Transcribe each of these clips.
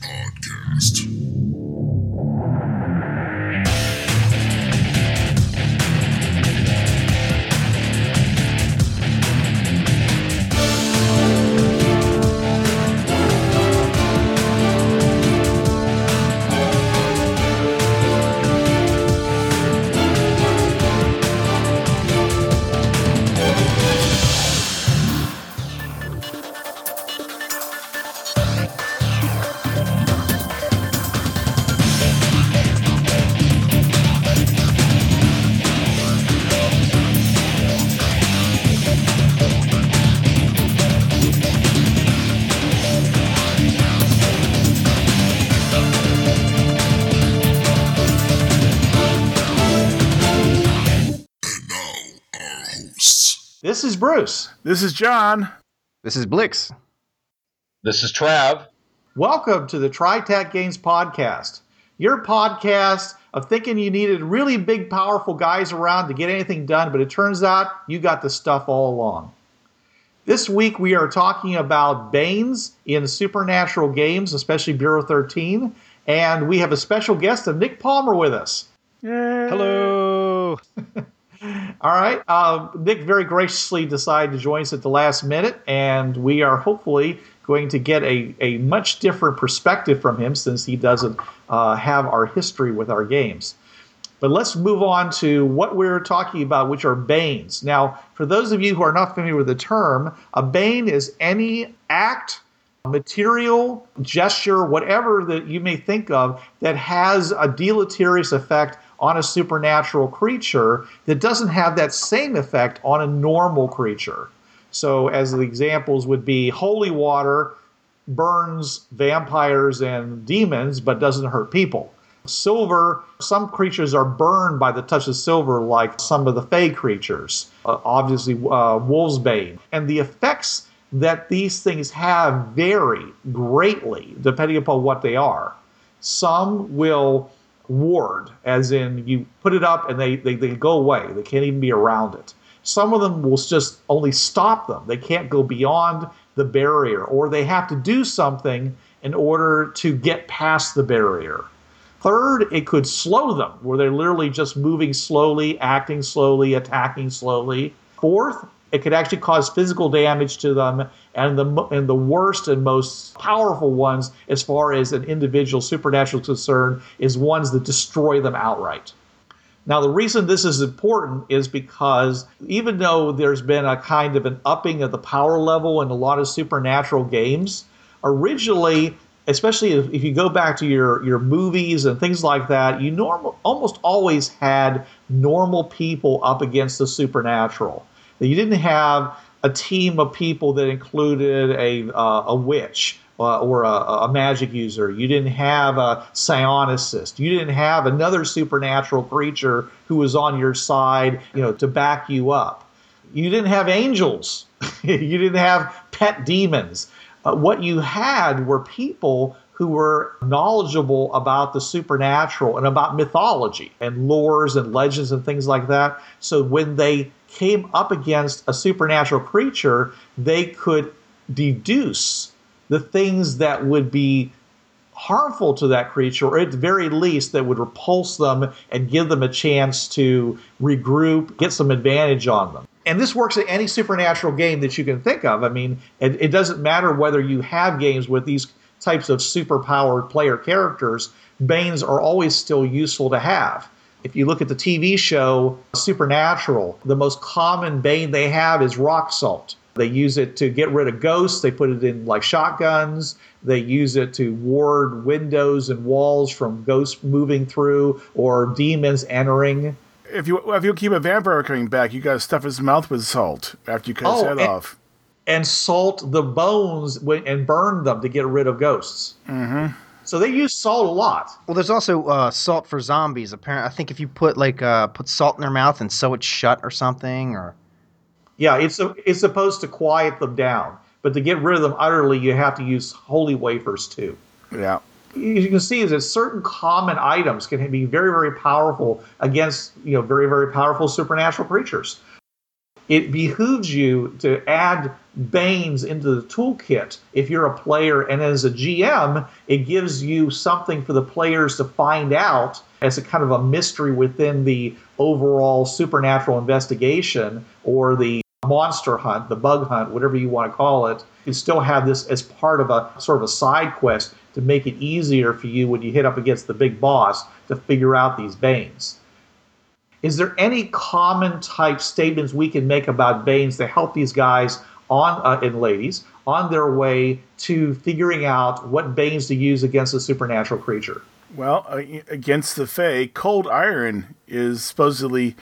Podcast. This is Bruce. This is John. This is Blix. This is Trav. Welcome to the TriTac Games Podcast, your podcast of thinking you needed really big, powerful guys around to get anything done, but it turns out you got the stuff all along. This week we are talking about Banes in supernatural games, especially Bureau 13, and we have a special guest of Nick Palmer with us. Hello. All right. Uh, Nick very graciously decided to join us at the last minute, and we are hopefully going to get a, a much different perspective from him since he doesn't uh, have our history with our games. But let's move on to what we're talking about, which are banes. Now, for those of you who are not familiar with the term, a bane is any act, material, gesture, whatever that you may think of that has a deleterious effect on a supernatural creature that doesn't have that same effect on a normal creature. So, as the examples would be holy water burns vampires and demons but doesn't hurt people. Silver, some creatures are burned by the touch of silver, like some of the Fey creatures, uh, obviously, uh, Wolfsbane. And the effects that these things have vary greatly depending upon what they are. Some will ward, as in you put it up and they, they, they go away, they can't even be around it. Some of them will just only stop them. They can't go beyond the barrier, or they have to do something in order to get past the barrier. Third, it could slow them, where they're literally just moving slowly, acting slowly, attacking slowly. Fourth, it could actually cause physical damage to them, and the and the worst and most powerful ones, as far as an individual supernatural is concerned, is ones that destroy them outright. Now, the reason this is important is because even though there's been a kind of an upping of the power level in a lot of supernatural games, originally, especially if, if you go back to your, your movies and things like that, you normal, almost always had normal people up against the supernatural. You didn't have a team of people that included a, uh, a witch uh, or a, a magic user. You didn't have a psionicist. You didn't have another supernatural creature who was on your side, you know, to back you up. You didn't have angels. you didn't have pet demons. Uh, what you had were people who were knowledgeable about the supernatural and about mythology and lores and legends and things like that. So when they came up against a supernatural creature, they could deduce the things that would be harmful to that creature, or at the very least, that would repulse them and give them a chance to regroup, get some advantage on them. And this works in any supernatural game that you can think of. I mean, it, it doesn't matter whether you have games with these types of superpowered player characters, Banes are always still useful to have. If you look at the TV show Supernatural, the most common Bane they have is rock salt. They use it to get rid of ghosts. They put it in like shotguns. They use it to ward windows and walls from ghosts moving through or demons entering. If you if you keep a vampire coming back, you gotta stuff his mouth with salt after you cut his Oh, head and- off. And salt the bones and burn them to get rid of ghosts. Mm-hmm. So they use salt a lot. Well, there's also uh, salt for zombies. Apparently, I think if you put like uh, put salt in their mouth and sew it shut or something, or Yeah, it's it's supposed to quiet them down, but to get rid of them utterly, you have to use holy wafers too. Yeah. As you can see is that certain common items can be very, very powerful against you know very, very powerful supernatural creatures. It behooves you to add Banes into the toolkit if you're a player. And as a GM, it gives you something for the players to find out as a kind of a mystery within the overall supernatural investigation or the monster hunt, the bug hunt, whatever you want to call it. You still have this as part of a sort of a side quest to make it easier for you when you hit up against the big boss to figure out these Banes. Is there any common type statements we can make about Banes to help these guys on uh, and ladies on their way to figuring out what Banes to use against a supernatural creature? Well, uh, against the Fae, cold iron is supposedly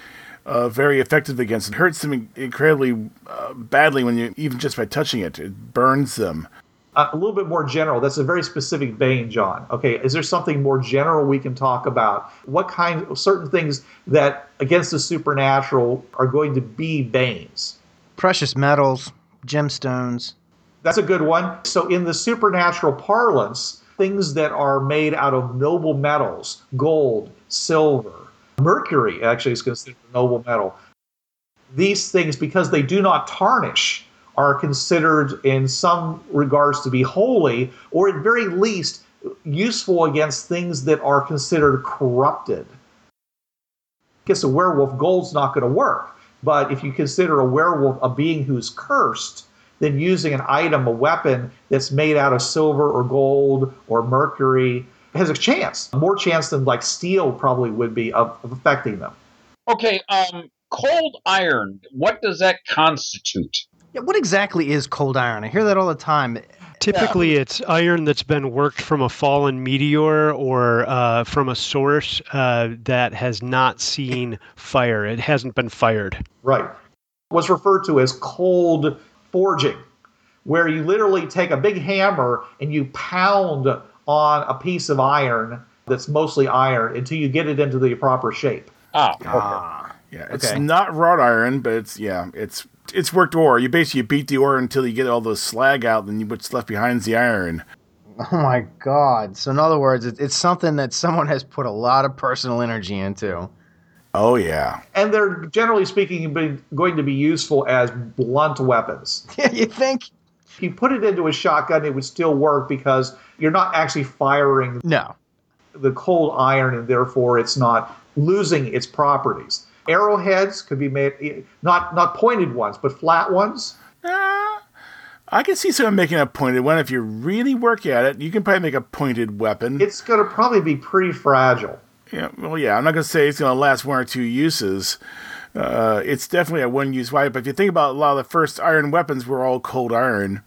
uh, very effective against it. Hurts them incredibly uh, badly when you even just by touching it. It burns them. Uh, a little bit more general. That's a very specific bane, John. Okay, is there something more general we can talk about? What kind of certain things that against the supernatural are going to be banes? Precious metals, gemstones. That's a good one. So, in the supernatural parlance, things that are made out of noble metals, gold, silver, mercury actually is considered a noble metal. These things, because they do not tarnish, are considered in some regards to be holy, or at very least useful against things that are considered corrupted. I guess a werewolf gold's not going to work, but if you consider a werewolf a being who's cursed, then using an item, a weapon that's made out of silver or gold or mercury has a chance, more chance than like steel probably would be of, of affecting them. Okay, um, cold iron. What does that constitute? Yeah, what exactly is cold iron? I hear that all the time. Typically, it's iron that's been worked from a fallen meteor or uh, from a source uh, that has not seen fire. It hasn't been fired. Right. What's referred to as cold forging, where you literally take a big hammer and you pound on a piece of iron that's mostly iron until you get it into the proper shape. Ah, okay. Ah, yeah. It's Okay. not wrought iron, but it's yeah, it's it's worked ore. You basically beat the ore until you get all the slag out, then you, what's left behind is the iron. Oh my god! So in other words, it, it's something that someone has put a lot of personal energy into. Oh yeah. And they're generally speaking be- going to be useful as blunt weapons. Yeah, you think? If you put it into a shotgun, it would still work because you're not actually firing No. the cold iron, and therefore it's not losing its properties. Arrowheads could be made not not pointed ones, but flat ones. Ah, I can see someone making a pointed one if you really work at it. You can probably make a pointed weapon. It's going to probably be pretty fragile. Yeah, well, yeah, I'm not going to say it's going to last one or two uses. Uh, it's definitely a one use weapon. But if you think about a lot of the first iron weapons were all cold iron.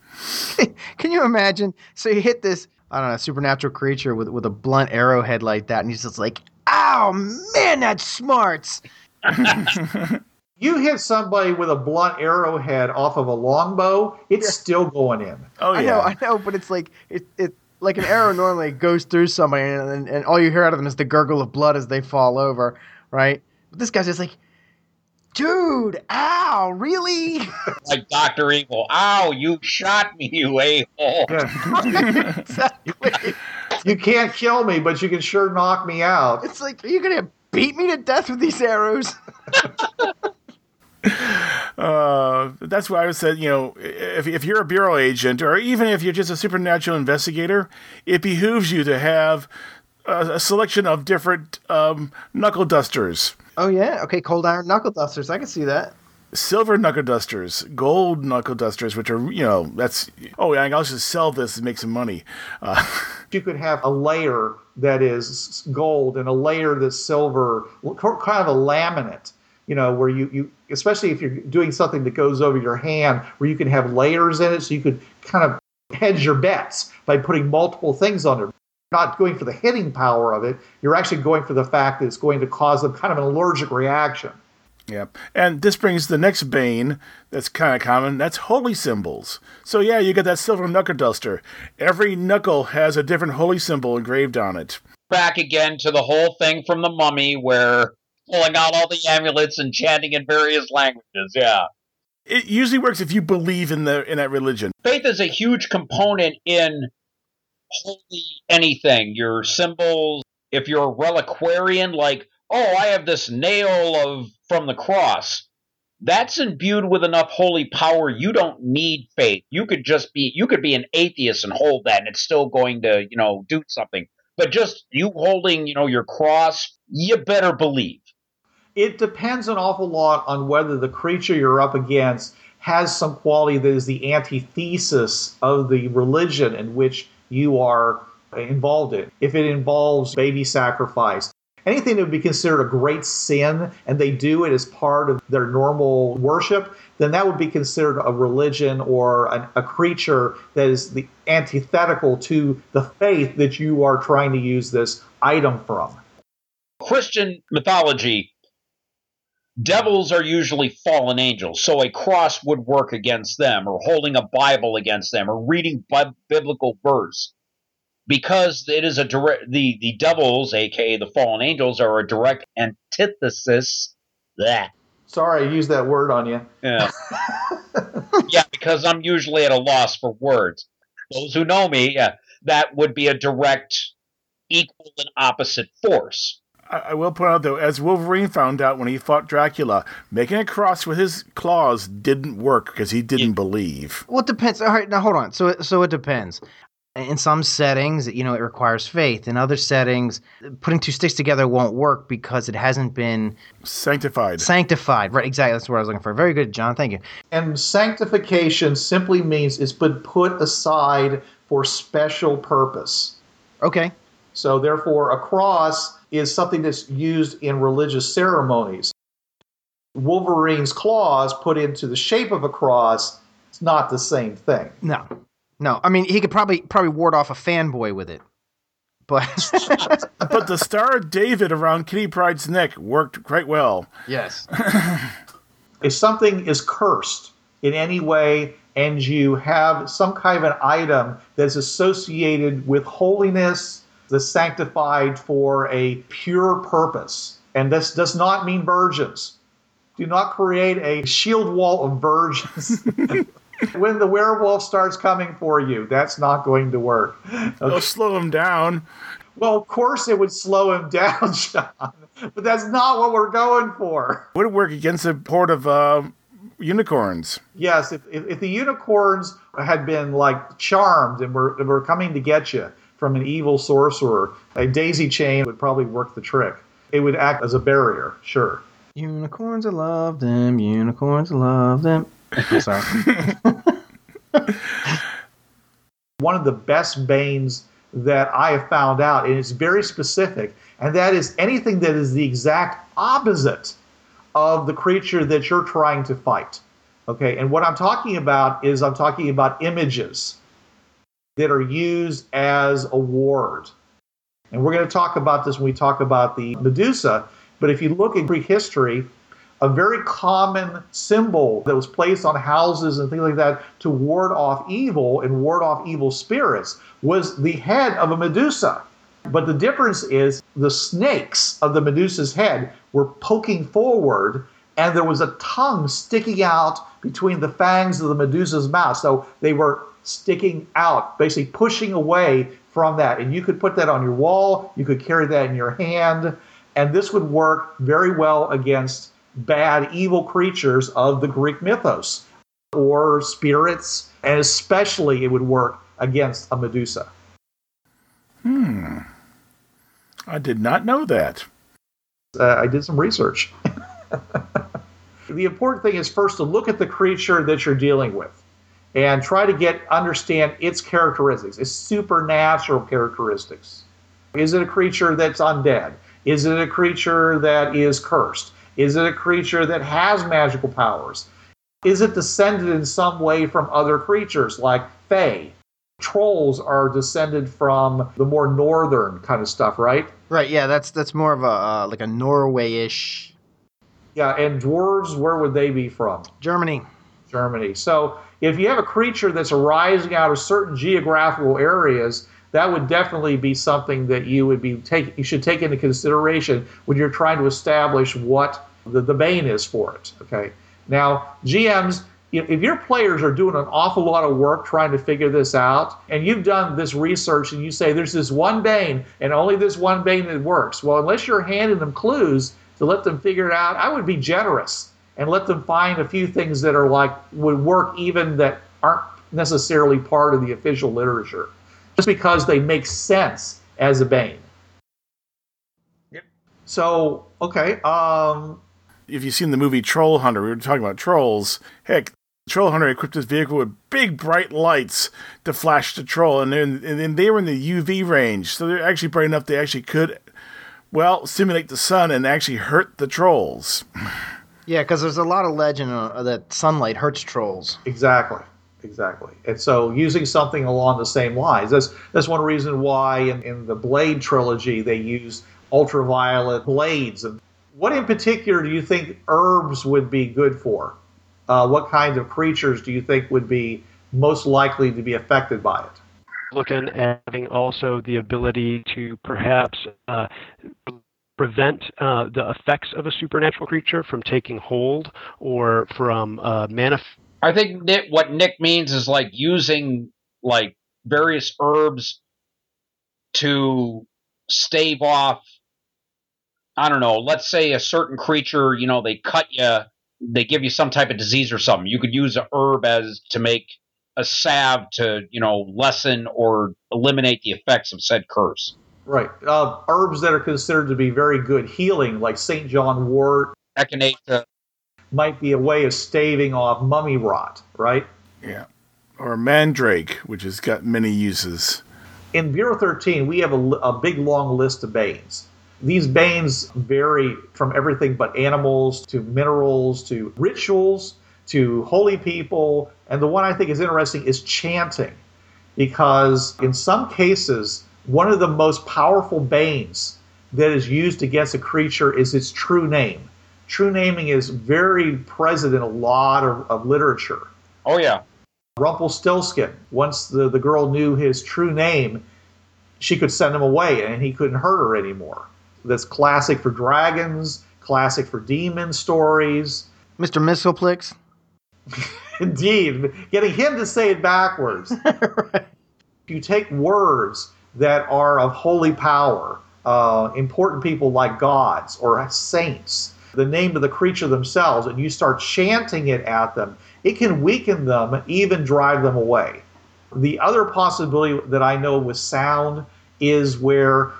Can you imagine? So you hit this, I don't know, supernatural creature with with a blunt arrowhead like that, and he's just like, "Ow, man, that smarts." You hit somebody with a blunt arrowhead off of a longbow, it's still going in. Oh, yeah. I know, I know, but it's like it, it like an arrow normally goes through somebody, and, and, and all you hear out of them is the gurgle of blood as they fall over, right? But this guy's just like, dude, ow, really? Like Doctor Evil. Ow! You shot me, you a hole. exactly. You can't kill me, but you can sure knock me out. It's like, are you gonna beat me to death with these arrows? Uh, that's why I said, you know, if, if you're a bureau agent or even if you're just a supernatural investigator, it behooves you to have a, a selection of different um, knuckle dusters. Oh yeah, okay, cold iron knuckle dusters. I can see that. Silver knuckle dusters, gold knuckle dusters, which are, you know, that's, oh, yeah, I'll just sell this and make some money. Uh, You could have a layer that is gold and a layer that's silver, kind of a laminate, you know, where you, you especially if you're doing something that goes over your hand, where you can have layers in it so you could kind of hedge your bets by putting multiple things on there. Not going for the hitting power of it, you're actually going for the fact that it's going to cause them kind of an allergic reaction. Yeah. And this brings the next bane that's kind of common. That's holy symbols. So, yeah, you get that silver knuckle duster. Every knuckle has a different holy symbol engraved on it. Back again to the whole thing from the mummy where oh, pulling out all the amulets and chanting in various languages. Yeah. It usually works if you believe in the in that religion. Faith is a huge component in holy anything. Your symbols, if you're a reliquarian, like, oh, I have this nail of from the cross. that's imbued with enough holy power. You don't need faith. You could just be you could be an atheist and hold that, and it's still going to you know do something. But just you holding you know your cross, you better believe. It depends an awful lot on whether the creature you're up against has some quality that is the antithesis of the religion in which you are involved in. If it involves baby sacrifice, anything that would be considered a great sin and they do it as part of their normal worship, then that would be considered a religion or an, a creature that is the antithetical to the faith that you are trying to use this item from. Christian mythology, devils are usually fallen angels, so a cross would work against them, or holding a Bible against them, or reading bi- biblical verse because it is a direct the the devils, aka the fallen angels, are a direct antithesis. That Sorry, I used that word on you. yeah, yeah, because I'm usually at a loss for words. Those who know me, yeah, that would be a direct, equal and opposite force. I, I will point out though, as Wolverine found out when he fought Dracula, making a cross with his claws didn't work because he didn't believe. Well, it depends. All right, now hold on. So, so it depends. In some settings, you know, it requires faith. In other settings, putting two sticks together won't work because it hasn't been Sanctified. sanctified. Right? Exactly. That's what I was looking for. Very good, John. Thank you. And sanctification simply means it's been put aside for special purpose. Okay. So, therefore, a cross is something that's used in religious ceremonies. Wolverine's claws put into the shape of a cross, it's not the same thing. No, no. I mean, he could probably probably ward off a fanboy with it, but but the Star of David around Kitty Pryde's neck worked quite well. yes. If something is cursed in any way and you have some kind of an item that's associated with holiness, that's sanctified for a pure purpose, and this does not mean virgins. Do not create a shield wall of virgins. when the werewolf starts coming for you, that's not going to work. It'll slow him down. Well, of course it would slow him down, Sean, but that's not what we're going for. Would it work against a horde of uh, unicorns. Yes, if, if, if the unicorns had been like charmed and were, were coming to get you from an evil sorcerer, a daisy chain would probably work the trick. It would act as a barrier, sure. Unicorns, I love them. Unicorns, I love them. Sorry. One of the best banes that I have found out, and it's very specific, and that is anything that is the exact opposite of the creature that you're trying to fight. Okay, and what I'm talking about is I'm talking about images that are used as a ward. And we're going to talk about this when we talk about the Medusa. But if you look at Greek history, a very common symbol that was placed on houses and things like that to ward off evil and ward off evil spirits was the head of a Medusa. But the difference is the snakes of the Medusa's head were poking forward, and there was a tongue sticking out between the fangs of the Medusa's mouth. So they were sticking out, basically pushing away from that. And you could put that on your wall, you could carry that in your hand, and this would work very well against bad, evil creatures of the Greek mythos or spirits, and especially it would work against a Medusa. Hmm. I did not know that. Uh, I did some research. the important thing is first to look at the creature that you're dealing with and try to get understand its characteristics, its supernatural characteristics. Is it a creature that's undead? Is it a creature that is cursed? Is it a creature that has magical powers? Is it descended in some way from other creatures like Fae? Trolls are descended from the more northern kind of stuff, right? right. Yeah. That's that's more of a uh, like a Norway-ish Yeah, and dwarves, where would they be from? Germany. Germany. So if you have a creature that's arising out of certain geographical areas, that would definitely be something that you would be take you should take into consideration when you're trying to establish what the, the bane is for it. Okay. Now, GMs, if if your players are doing an awful lot of work trying to figure this out, and you've done this research and you say there's this one bane and only this one bane that works, well, unless you're handing them clues to let them figure it out, I would be generous and let them find a few things that are like would work even that aren't necessarily part of the official literature, just because they make sense as a Bane. Yep. So okay, um, If you've seen the movie Troll Hunter, we were talking about trolls. Heck, Troll Hunter equipped his vehicle with big bright lights to flash the troll, and then and then they were in the UV range, so they're actually bright enough they actually could, well, simulate the sun and actually hurt the trolls. Yeah, because there's a lot of legend uh, that sunlight hurts trolls. Exactly. Exactly. And so using something along the same lines. That's that's one reason why in, in the Blade trilogy they use ultraviolet blades. What in particular do you think herbs would be good for? Uh, what kind of creatures do you think would be most likely to be affected by it? looking at having also the ability to perhaps uh, prevent uh, the effects of a supernatural creature from taking hold or from uh, manif- I think Nick, what Nick means is like using like various herbs to stave off. I don't know. Let's say a certain creature, you know, they cut you, they give you some type of disease or something. You could use a herb as to make a salve to, you know, lessen or eliminate the effects of said curse. Right. Uh, herbs that are considered to be very good healing, like St. John wort, Echinacea. Might be a way of staving off mummy rot, right? Yeah. Or mandrake, which has got many uses. In Bureau 13, we have a, a big long list of banes. These banes vary from everything but animals to minerals to rituals to holy people. And the one I think is interesting is chanting, because in some cases, one of the most powerful banes that is used against a creature is its true name. True naming is very present in a lot of, of literature. Oh yeah. Rumpelstiltskin, once the, the girl knew his true name, she could send him away and he couldn't hurt her anymore. That's classic for dragons, classic for demon stories. Mr. Mxyzptlk. Indeed, getting him to say it backwards. right. you take words that are of holy power, uh, important people like gods or saints, the name of the creature themselves, and you start chanting it at them, it can weaken them, even drive them away. The other possibility that I know with sound is where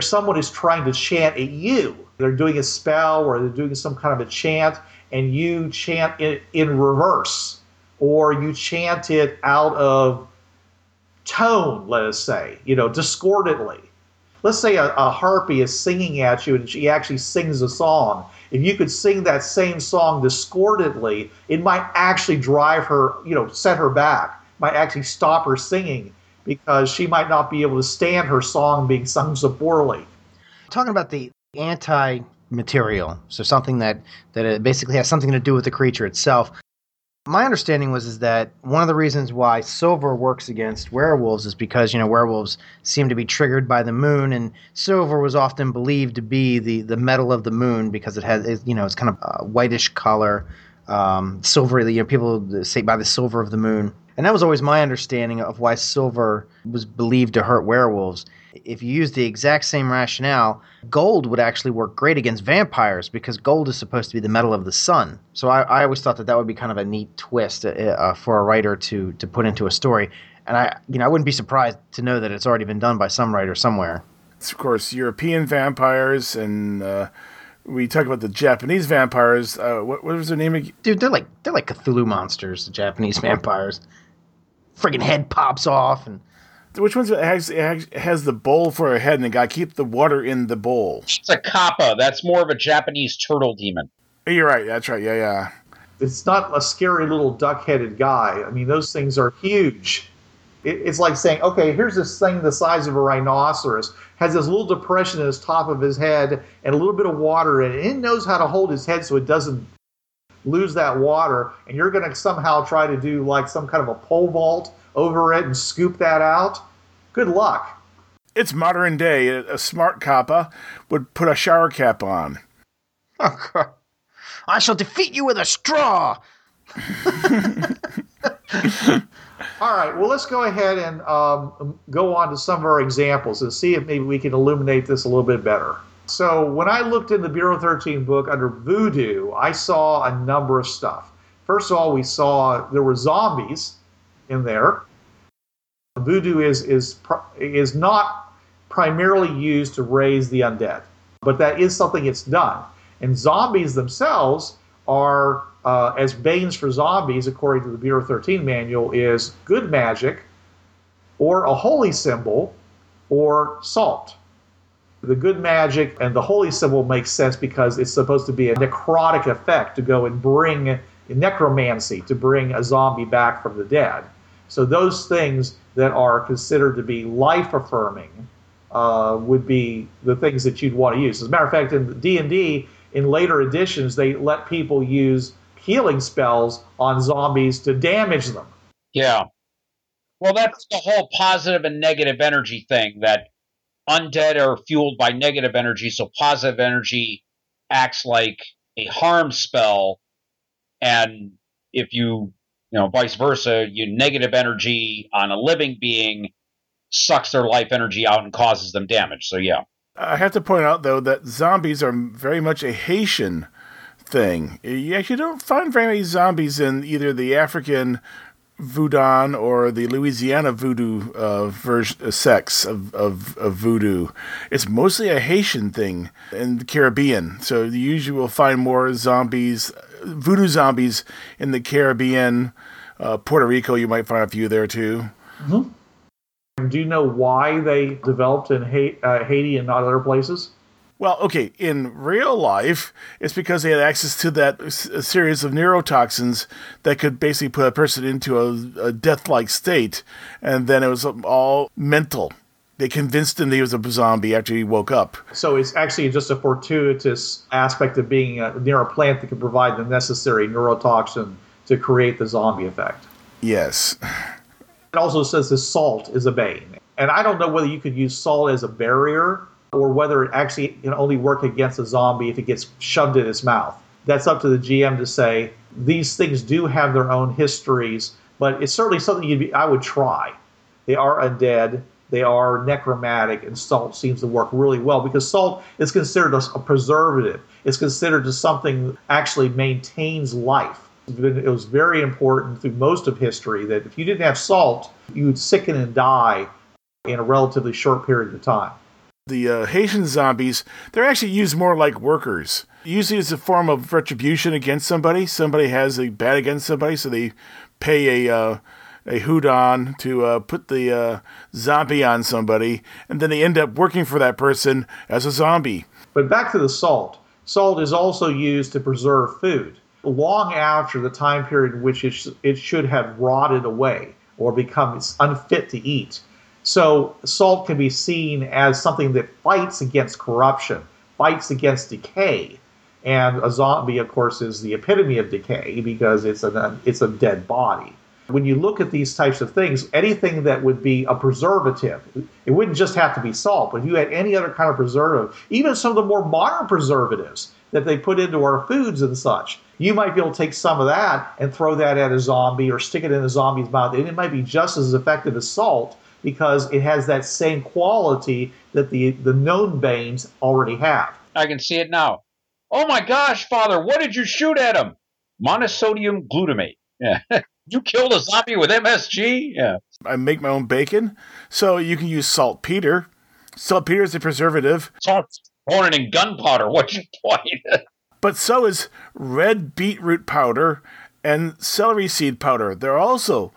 someone is trying to chant at you. They're doing a spell or they're doing some kind of a chant, and you chant it in reverse, or you chant it out of tone, let us say, you know, discordantly. Let's say a, a harpy is singing at you and she actually sings a song. If you could sing that same song discordantly, it might actually drive her, you know, set her back, might actually stop her singing because she might not be able to stand her song being sung so poorly. Talking about the anti material, so something that that basically has something to do with the creature itself. My understanding was is that one of the reasons why silver works against werewolves is because you know werewolves seem to be triggered by the moon, and silver was often believed to be the the metal of the moon because it has you know it's kind of a whitish color, um. You know people say by the silver of the moon, and that was always my understanding of why silver was believed to hurt werewolves. If you use the exact same rationale, gold would actually work great against vampires because gold is supposed to be the metal of the sun. So I, I always thought that that would be kind of a neat twist uh, uh, for a writer to to put into a story. And I, you know, I wouldn't be surprised to know that it's already been done by some writer somewhere. It's, of course, European vampires, and uh, we talk about the Japanese vampires. Uh, what, what was their name again? Dude, they're like they're like Cthulhu monsters, the Japanese vampires. Friggin' head pops off and Which one's it has, it has- has the bowl for a head, and the guy keep the water in the bowl? It's a kappa. That's more of a Japanese turtle demon. You're right. That's right. Yeah, yeah. It's not a scary little duck headed guy. I mean, those things are huge. It, it's like saying, okay, here's this thing the size of a rhinoceros, has this little depression in his top of his head and a little bit of water in it. It knows how to hold his head so it doesn't lose that water. And you're going to somehow try to do like some kind of a pole vault over it and scoop that out. Good luck. It's modern day. A, a smart kappa would put a shower cap on. oh god. I shall defeat you with a straw. All right, well, let's go ahead and um, go on to some of our examples and see if maybe we can illuminate this a little bit better. So when I looked in the Bureau 13 book under voodoo, I saw a number of stuff. First of all, we saw there were zombies in there. Voodoo is is is not primarily used to raise the undead, but that is something it's done. And zombies themselves are, uh, as banes for zombies, according to the Bureau 13 manual, is good magic, or a holy symbol, or salt. The good magic and the holy symbol makes sense because it's supposed to be a necrotic effect to go and bring necromancy, to bring a zombie back from the dead. So those things that are considered to be life affirming uh, would be the things that you'd want to use. As a matter of fact, in D and D, in later editions, they let people use healing spells on zombies to damage them. Yeah. Well, that's the whole positive and negative energy thing that undead are fueled by negative energy, so positive energy acts like a harm spell, and if you, you know, vice versa, you negative energy on a living being sucks their life energy out and causes them damage. So yeah. I have to point out though that zombies are very much a Haitian thing. You actually don't find very many zombies in either the African voodoo or the Louisiana voodoo uh, version, uh, sex of, of, of, voodoo. It's mostly a Haitian thing in the Caribbean. So you usually will find more zombies, voodoo zombies in the Caribbean. Uh, Puerto Rico, you might find a few there too. Mm-hmm. Do you know why they developed in uh, Haiti and not other places? Well, okay, in real life, it's because they had access to that series of neurotoxins that could basically put a person into a, a death like state, and then it was all mental. They convinced him that he was a zombie after he woke up. So it's actually just a fortuitous aspect of being uh, near a plant that can provide the necessary neurotoxin to create the zombie effect. Yes. It also says the salt is a bane. And I don't know whether you could use salt as a barrier or whether it actually can only work against a zombie if it gets shoved in its mouth. That's up to the GM to say. These things do have their own histories, but it's certainly something you'd be, I would try. They are undead, they are necromantic, and salt seems to work really well because salt is considered a, a preservative. It's considered as something that actually maintains life. It was very important through most of history that if you didn't have salt, you would sicken and die in a relatively short period of time the uh, Haitian zombies, they're actually used more like workers. Usually it's a form of retribution against somebody. Somebody has a bad against somebody, so they pay a uh, a houngan to uh, put the uh, zombie on somebody, and then they end up working for that person as a zombie. But back to the salt. Salt is also used to preserve food long after the time period in which it, sh- it should have rotted away or become unfit to eat. So salt can be seen as something that fights against corruption, fights against decay. And a zombie, of course, is the epitome of decay because it's a it's a dead body. When you look at these types of things, anything that would be a preservative, it wouldn't just have to be salt, but if you had any other kind of preservative, even some of the more modern preservatives that they put into our foods and such, you might be able to take some of that and throw that at a zombie or stick it in a zombie's mouth, and it might be just as effective as salt because it has that same quality that the, the known banes already have. I can see it now. Oh my gosh, Father, what did you shoot at him? Monosodium glutamate. Yeah. you killed a zombie with MSG? Yeah. I make my own bacon, so you can use saltpeter. Saltpeter is a preservative. Salt pouring in gunpowder. What's your point? but so is red beetroot powder and celery seed powder. They're also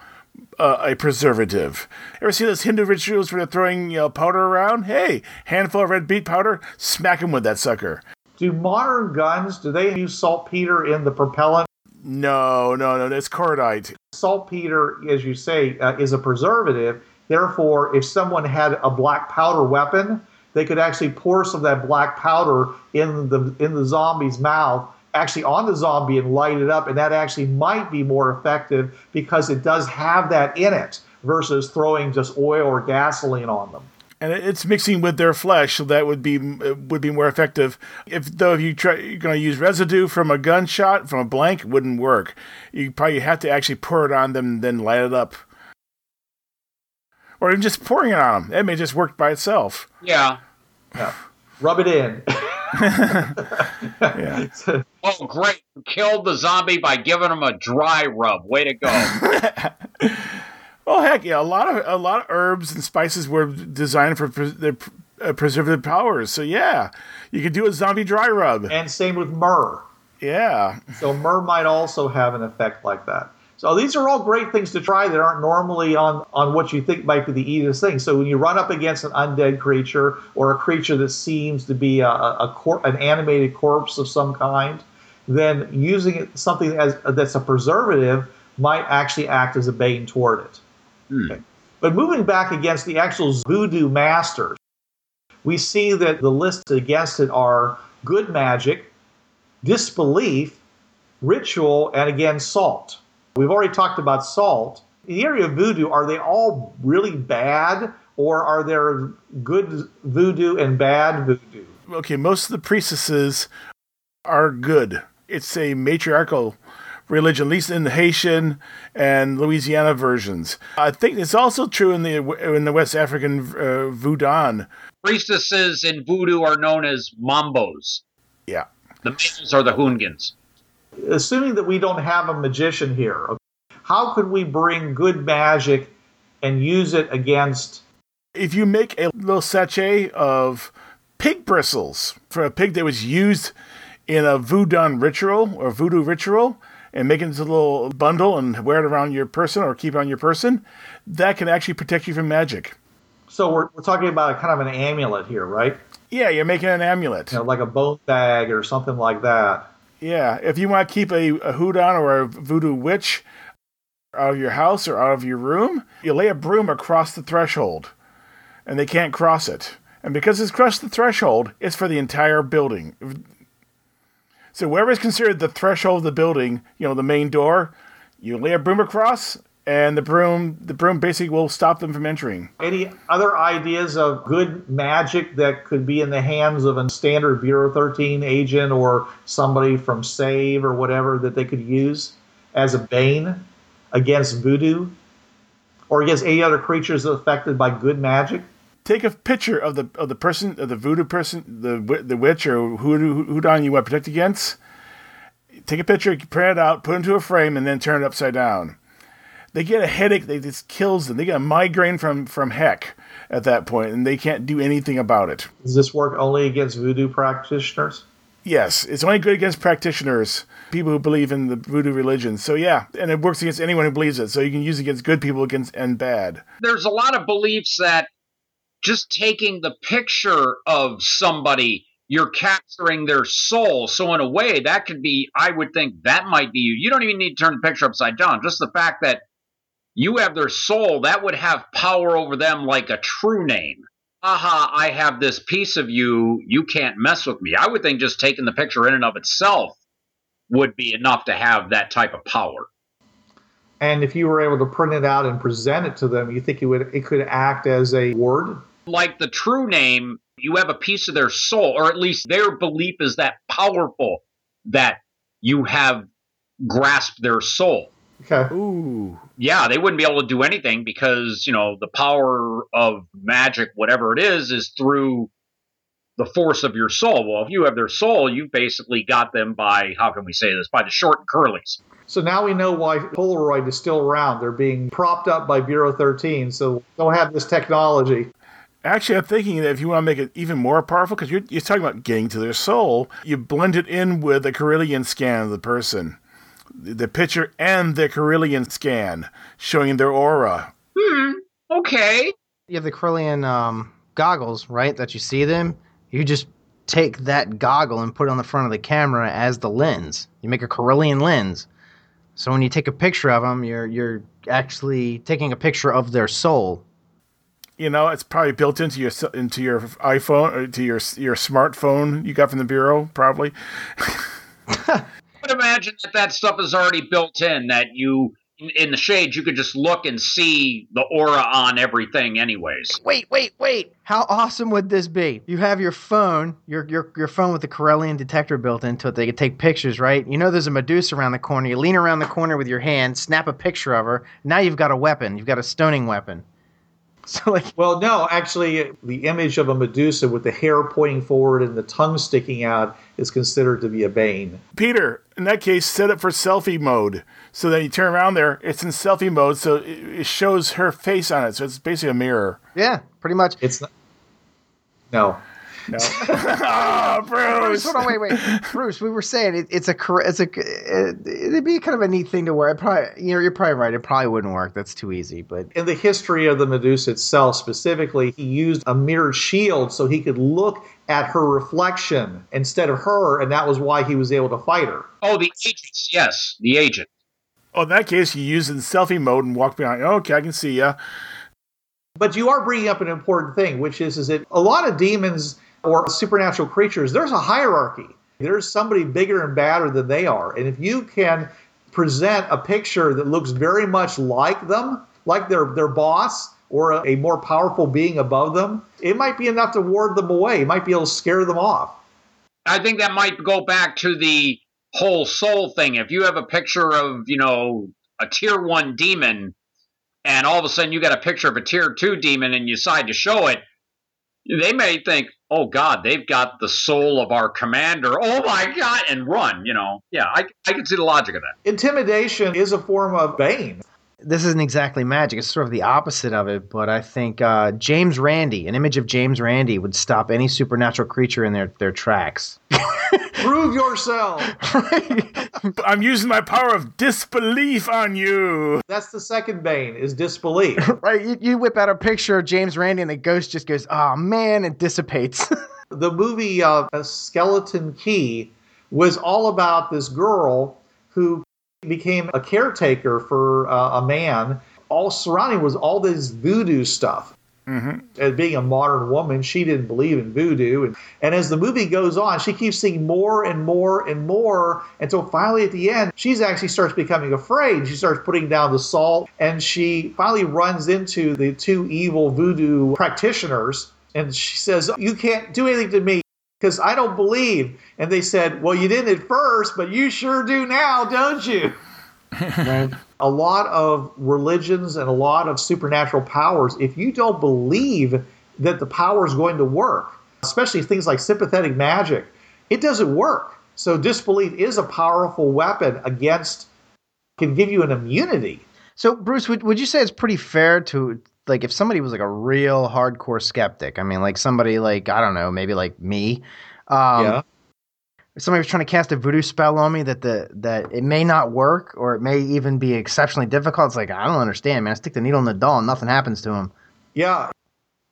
uh, a preservative. Ever see those Hindu rituals where they're throwing you know, powder around? Hey, handful of red beet powder, smack them with that sucker. Do modern guns do they use saltpeter in the propellant? No, no, no. It's cordite. Saltpeter, as you say, uh, is a preservative. Therefore, if someone had a black powder weapon, they could actually pour some of that black powder in the in the zombie's mouth actually on the zombie and light it up, and that actually might be more effective because it does have that in it versus throwing just oil or gasoline on them. And it's mixing with their flesh, so that would be would be more effective. If though if you try you're going to use residue from a gunshot from a blank, it wouldn't work. You probably have to actually pour it on them, and then light it up, or even just pouring it on them. That may just work by itself. Yeah. Yeah. Rub it in. Yeah. Oh, great! Killed the zombie by giving him a dry rub. Way to go! Well, heck, yeah, a lot of a lot of herbs and spices were designed for pres- their uh, preservative powers. So yeah, you could do a zombie dry rub. and same with myrrh. Yeah, So myrrh might also have an effect like that. So these are all great things to try that aren't normally on, on what you think might be the easiest thing. So when you run up against an undead creature or a creature that seems to be a, a, a cor- an animated corpse of some kind, then using it, something as, that's a preservative might actually act as a bane toward it. Hmm. Okay. But moving back against the actual voodoo masters, we see that the lists against it are good magic, disbelief, ritual, and again, salt. We've already talked about salt. In the area of voodoo, are they all really bad, or are there good voodoo and bad voodoo? okay. Most of the priestesses are good. It's a matriarchal religion, at least in the Haitian and Louisiana versions. I think it's also true in the in the West African uh, Voodoo. Priestesses in voodoo are known as mambos. Yeah. The males are the houngans. Assuming that we don't have a magician here, how could we bring good magic and use it against if you make a little sachet of pig bristles for a pig that was used in a voodoo ritual or voodoo ritual and make it into a little bundle and wear it around your person or keep it on your person, that can actually protect you from magic. So we're, we're talking about a kind of an amulet here, right? Yeah, you're making an amulet. You know, like a bone bag or something like that. Yeah, if you want to keep a, a hoodoo or a voodoo witch out of your house or out of your room, you lay a broom across the threshold, and they can't cross it. And because it's crossed the threshold, it's for the entire building. So wherever is considered the threshold of the building, you know, the main door, you lay a broom across, and the broom the broom basically will stop them from entering. Any other ideas of good magic that could be in the hands of a standard Bureau 13 agent or somebody from Save or whatever that they could use as a bane against voodoo or against any other creatures affected by good magic? Take a picture of the of the person of the voodoo person the the witch or hoodoo hoodoo you want to protect against. Take a picture print it out put it into a frame and then turn it upside down. They get a headache they just kills them. They get a migraine from from heck at that point and they can't do anything about it. Does this work only against voodoo practitioners? yes it's only good against practitioners people who believe in the voodoo religion. So yeah and it works against anyone who believes it so you can use it against good people against and bad. There's a lot of beliefs that just taking the picture of somebody, you're capturing their soul. So in a way, that could be. I would think that might be you. You don't even need to turn the picture upside down. Just the fact that you have their soul, that would have power over them like a true name. Aha, I have this piece of you. You can't mess with me. I would think just taking the picture in and of itself would be enough to have that type of power. And if you were able to print it out and present it to them, you think it would it could act as a word? Like the true name, you have a piece of their soul, or at least their belief is that powerful that you have grasped their soul. Okay. ooh yeah, they wouldn't be able to do anything because, you know, the power of magic, whatever it is, is through the force of your soul. Well, if you have their soul, you've basically got them by, how can we say this, by the short and curlies. So now we know why Polaroid is still around. They're being propped up by Bureau 13, so don't have this technology. Actually, I'm thinking that if you want to make it even more powerful, because you're, you're talking about getting to their soul, you blend it in with a Kirlian scan of the person. The picture and the Kirlian scan showing their aura. Hmm, okay. You have the Kirlian um, goggles, right? That you see them. You just take that goggle and put it on the front of the camera as the lens. You make a Kirlian lens. So when you take a picture of them, you're you're actually taking a picture of their soul. You know, it's probably built into your into your iPhone or to your your smartphone you got from the bureau, probably. I would imagine that that stuff is already built in, that you, in, in the shades, you could just look and see the aura on everything, anyways. Wait, wait, wait! How awesome would this be? You have your phone, your your your phone with the Kirlian detector built into it. They could take pictures, right? You know, there's a Medusa around the corner. You lean around the corner with your hand, snap a picture of her. Now you've got a weapon. You've got a stoning weapon. So like, Well, no, actually, the image of a Medusa with the hair pointing forward and the tongue sticking out is considered to be a bane. Peter, in that case, set it for selfie mode. So then you turn around there, it's in selfie mode, so it, it shows her face on it. So it's basically a mirror. yeah, pretty much. It's not. No. No. Ah, Bruce, Bruce. hold on, wait, wait, Bruce. We were saying it, it's a, it's a, it, it'd be kind of a neat thing to wear. It probably, you know, you're probably right. It probably wouldn't work. That's too easy. But In the history of the Medusa itself, specifically, he used a mirrored shield so he could look at her reflection instead of her, and that was why he was able to fight her. Oh, the agents. Yes, the agent. Oh, in that case, you use it in selfie mode and walk behind. Okay, I can see ya. But you are bringing up an important thing, which is, is that a lot of demons or supernatural creatures, there's a hierarchy. There's somebody bigger and badder than they are. And if you can present a picture that looks very much like them, like their, their boss or a, a more powerful being above them, it might be enough to ward them away. It might be able to scare them off. I think that might go back to the whole soul thing. If you have a picture of, you know, a tier one demon, and all of a sudden you got a picture of a tier two demon and you decide to show it, they may think, oh God, they've got the soul of our commander. Oh my God, and run, you know. Yeah, I, I can see the logic of that. Intimidation is a form of bane. This isn't exactly magic. It's sort of the opposite of it. But I think uh, James Randi, an image of James Randi, would stop any supernatural creature in their their tracks. Prove yourself. I'm using my power of disbelief on you. That's the second bane is disbelief. right? You, you whip out a picture of James Randi, and the ghost just goes, "Oh man," it dissipates. the movie uh, A Skeleton Key was all about this girl who became a caretaker for uh, a man. All surrounding was all this voodoo stuff. As being a modern woman, she didn't believe in voodoo. And, and as the movie goes on, she keeps seeing more and more and more until finally at the end, she's actually starts becoming afraid. She starts putting down the salt and she finally runs into the two evil voodoo practitioners. And she says, You can't do anything to me because I don't believe. And they said, Well, you didn't at first, but you sure do now, don't you? a lot of religions and a lot of supernatural powers, if you don't believe that the power is going to work, especially things like sympathetic magic, it doesn't work. So disbelief is a powerful weapon against, can give you an immunity. so, Bruce, would would you say it's pretty fair to like if somebody was like a real hardcore skeptic? I mean, like somebody like I don't know, maybe like me. Um, yeah. if somebody was trying to cast a voodoo spell on me that the that it may not work or it may even be exceptionally difficult. It's like I don't understand, man. I stick the needle in the doll and nothing happens to him. Yeah.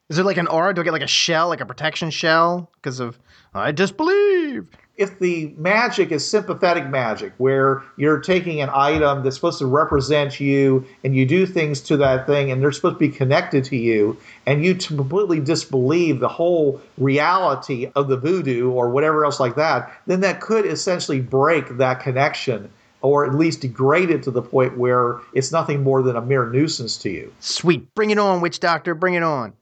Is there like an aura? Do I get like a shell, like a protection shell, because of I disbelieve? If the magic is sympathetic magic, where you're taking an item that's supposed to represent you and you do things to that thing and they're supposed to be connected to you, and you completely disbelieve the whole reality of the voodoo or whatever else like that, then that could essentially break that connection or at least degrade it to the point where it's nothing more than a mere nuisance to you. Sweet, bring it on, witch doctor, bring it on.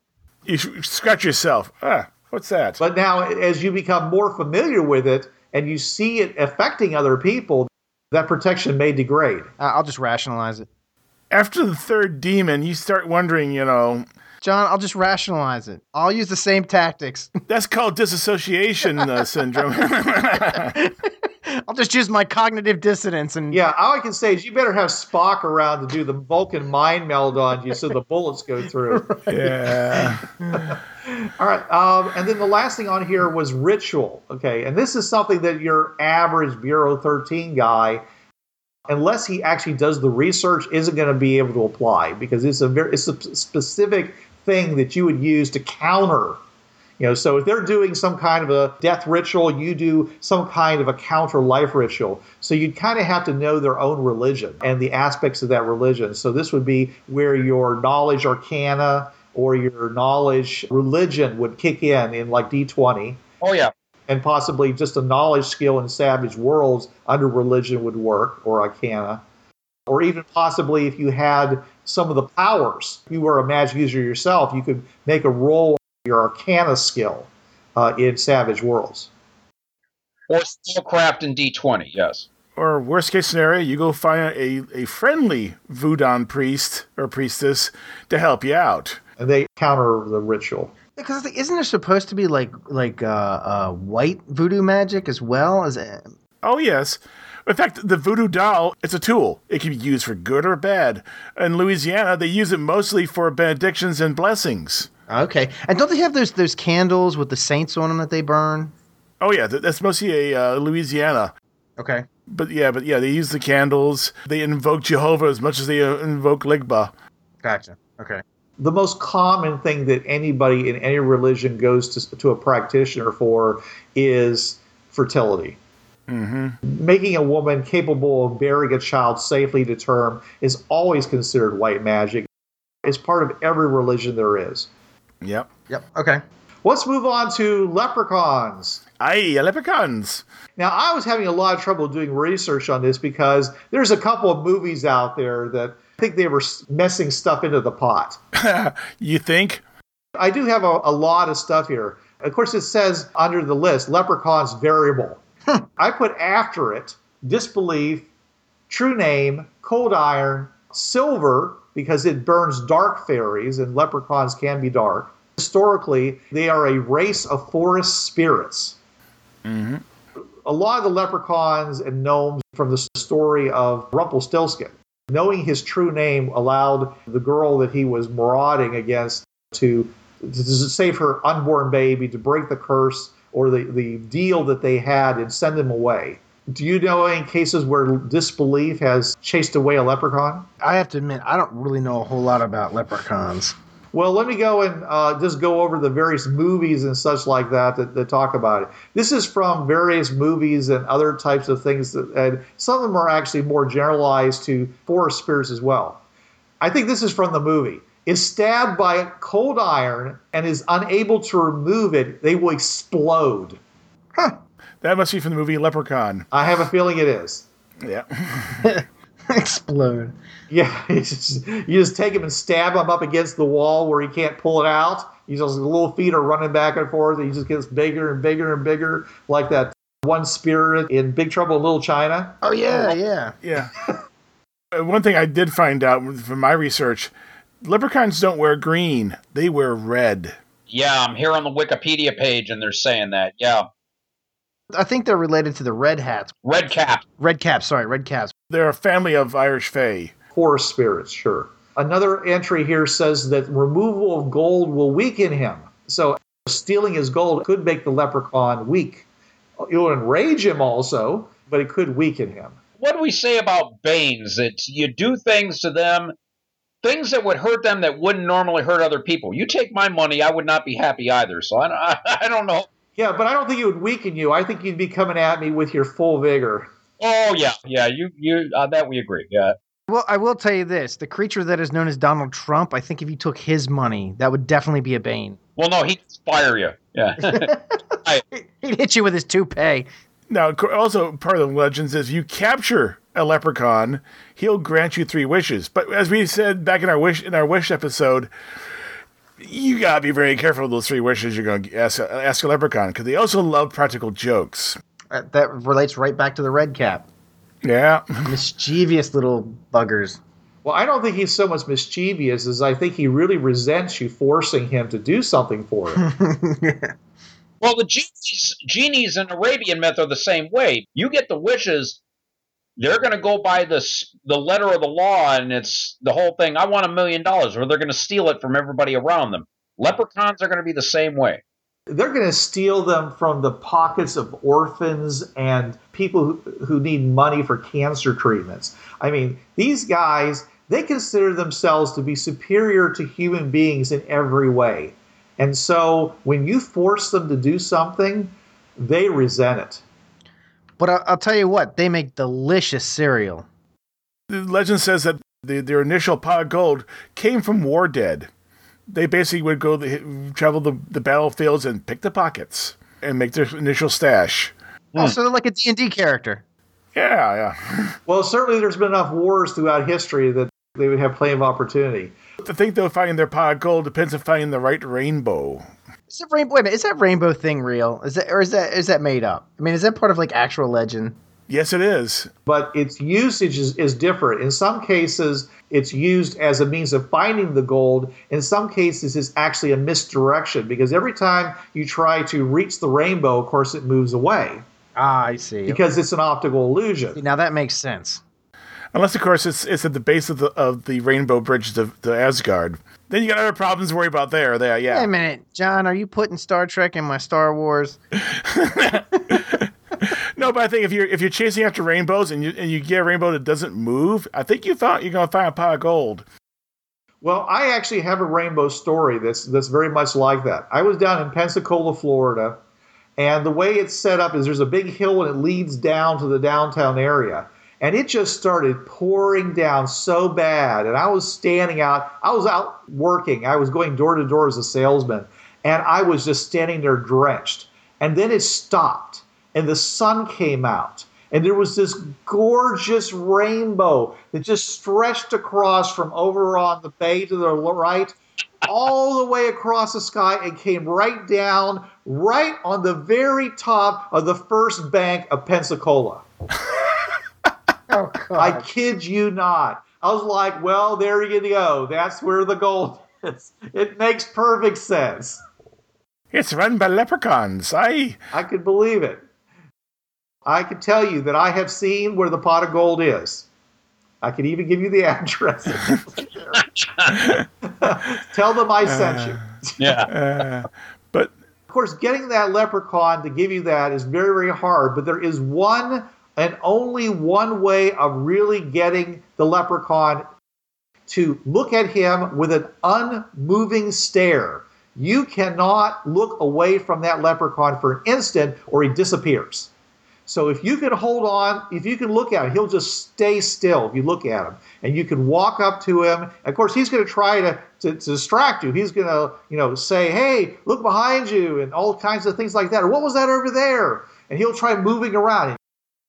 You scratch yourself. Ah, what's that? But now, as you become more familiar with it and you see it affecting other people, that protection may degrade. I'll just rationalize it, After the third demon, you start wondering, you know, John. I'll just rationalize it. I'll use the same tactics. that's called disassociation uh, syndrome. I'll just use my cognitive dissonance and Yeah, all I can say is you better have Spock around to do the Vulcan mind meld on you so the bullets go through. yeah. All right, um, and then the last thing on here was ritual. Okay, and this is something that your average Bureau 13 guy, unless he actually does the research, isn't going to be able to apply because it's a very it's a specific thing that you would use to counter. You know, so if they're doing some kind of a death ritual, you do some kind of a counter life ritual. So you'd kind of have to know their own religion and the aspects of that religion. So this would be where your knowledge arcana or your knowledge religion would kick in in like D20 Oh, yeah. and possibly just a knowledge skill in savage worlds under religion would work or arcana or even possibly if you had some of the powers if you were a magic user yourself you could make a roll your arcana skill uh, in savage worlds Or Spellcraft in D20, yes. Or worst case scenario, you go find a, a friendly Voodoo priest or priestess to help you out. and they counter the ritual. Because isn't there supposed to be like like uh, uh, white voodoo magic as well as Oh, yes. In fact, the voodoo doll, it's a tool. It can be used for good or bad. In Louisiana, they use it mostly for benedictions and blessings. Okay? And don't they have those those candles with the saints on them that they burn? Oh, yeah, that's mostly a uh, Louisiana. Okay. But yeah, but yeah, they use the candles. They invoke Jehovah as much as they uh, invoke Legba. Gotcha. Okay. the most common thing that anybody in any religion goes to, to a practitioner for is fertility. Making a woman capable of bearing a child safely to term is always considered white magic. It's part of every religion there is. Yep. Yep. Okay. Let's move on to leprechauns. Aye, leprechauns. Now, I was having a lot of trouble doing research on this because there's a couple of movies out there that I think they were messing stuff into the pot. You think? I do have a, a lot of stuff here. Of course, it says under the list, leprechauns variable. I put after it disbelief, true name, cold iron, silver, because it burns dark fairies, and leprechauns can be dark. Historically, they are a race of forest spirits. Mm-hmm. A lot of the leprechauns and gnomes from the story of Rumpelstiltskin. Knowing his true name allowed the girl that he was marauding against to, to save her unborn baby, to break the curse or the, the deal that they had and send him away. Do you know any cases where disbelief has chased away a leprechaun? I have to admit, I don't really know a whole lot about leprechauns. Well, let me go and uh, just go over the various movies and such like that, that that talk about it. This is from various movies and other types of things, that, and some of them are actually more generalized to forest spirits as well. I think this is from the movie. Is stabbed by a cold iron and is unable to remove it, they will explode. That must be from the movie Leprechaun. I have a feeling it is. Yeah. Explode. Yeah, it's just, you just take him and stab him up against the wall where he can't pull it out. He's just, his little feet are running back and forth. And he just gets bigger and bigger and bigger, like that one spirit in Big Trouble in Little China. Oh yeah, yeah. Yeah. Uh, One thing I did find out from my research leprechauns don't wear green, they wear red. Yeah, I'm here on the Wikipedia page and they're saying that. Yeah. I think they're related to the red hats. Red cap. Red caps. Sorry, red caps. They're a family of Irish Fae. Forest spirits, sure. Another entry here says that removal of gold will weaken him. So stealing his gold could make the leprechaun weak. It will enrage him also, but it could weaken him. What do we say about Banes? That you do things to them, things that would hurt them that wouldn't normally hurt other people. You take my money, I would not be happy either. So I, I don't know. Yeah, but I don't think it would weaken you. I think you'd be coming at me with your full vigor. Oh yeah, yeah. You you uh, that we agree. Yeah. Well, I will tell you this: the creature that is known as Donald Trump. I think if you took his money, that would definitely be a bane. Well, no, he'd fire you. Yeah. He'd hit you with his toupee. Now, also part of the legends is you capture a leprechaun, he'll grant you three wishes. But as we said back in our wish in our wish episode, you gotta be very careful with those three wishes you're going to ask a, ask a leprechaun because they also love practical jokes. Uh, that relates right back to the red cap. Yeah, Mischievous little buggers. Well, I don't think he's so much mischievous as I think he really resents you forcing him to do something for him. well, the genies genies in Arabian myth are the same way. You get the wishes. They're going to go by this the letter of the law, and it's the whole thing. I want a million dollars, or they're going to steal it from everybody around them. Leprechauns are going to be the same way. They're going to steal them from the pockets of orphans and people who, who need money for cancer treatments. I mean, these guys, they consider themselves to be superior to human beings in every way. And so when you force them to do something, they resent it. But I- I'll tell you what, they make delicious cereal. the legend says that the, their initial pot of gold came from war dead. They basically would go the, travel the, the battlefields and pick the pockets and make their initial stash. Oh, hmm. so they're like a D&D character. Yeah, yeah. Well, certainly there's been enough wars throughout history that they would have plenty of opportunity. I think though finding their pot of gold depends on finding the right rainbow. Is that rainbow? Wait a minute, is that rainbow thing real? Is that or is that is that made up? I mean, is that part of like actual legend? Yes, it is. but its usage is, is different. In some cases, it's used as a means of finding the gold. In some cases, it's actually a misdirection because every time you try to reach the rainbow, of course, it moves away Ah, I see. because it's an optical illusion. now that makes sense. Unless, of course, it's it's at the base of the of the Rainbow Bridge to, to Asgard. Then you got other problems to worry about there. There, yeah. Wait a minute, John. Are you putting Star Trek in my Star Wars? No, but I think if you're if you're chasing after rainbows and you and you get a rainbow that doesn't move, I think you found you're gonna find a pile of gold. Well, I actually have a rainbow story that's that's very much like that. I was down in Pensacola, Florida, and the way it's set up is there's a big hill and it leads down to the downtown area. And it just started pouring down so bad. And I was standing out, I was out working. I was going door to door as a salesman. And I was just standing there drenched. And then it stopped, and the sun came out. And there was this gorgeous rainbow that just stretched across from over on the bay to the right, all the way across the sky, and came right down, right on the very top of the first bank of Pensacola. Oh I kid you not. I was like, well, there you go. That's where the gold is. It makes perfect sense. It's run by leprechauns. I I could believe it. I could tell you that I have seen where the pot of gold is. I could even give you the address. tell them I sent you. Yeah. uh, but Of course, getting that leprechaun to give you that is very, very hard, but there is one and only one way of really getting the leprechaun to look at him with an unmoving stare. You cannot look away from that leprechaun for an instant or he disappears. So if you can hold on, if you can look at him, he'll just stay still if you look at him. And you can walk up to him. Of course, he's going to try to, to, to distract you. He's going to, you know, say, hey, look behind you and all kinds of things like that. Or what was that over there? And he'll try moving around.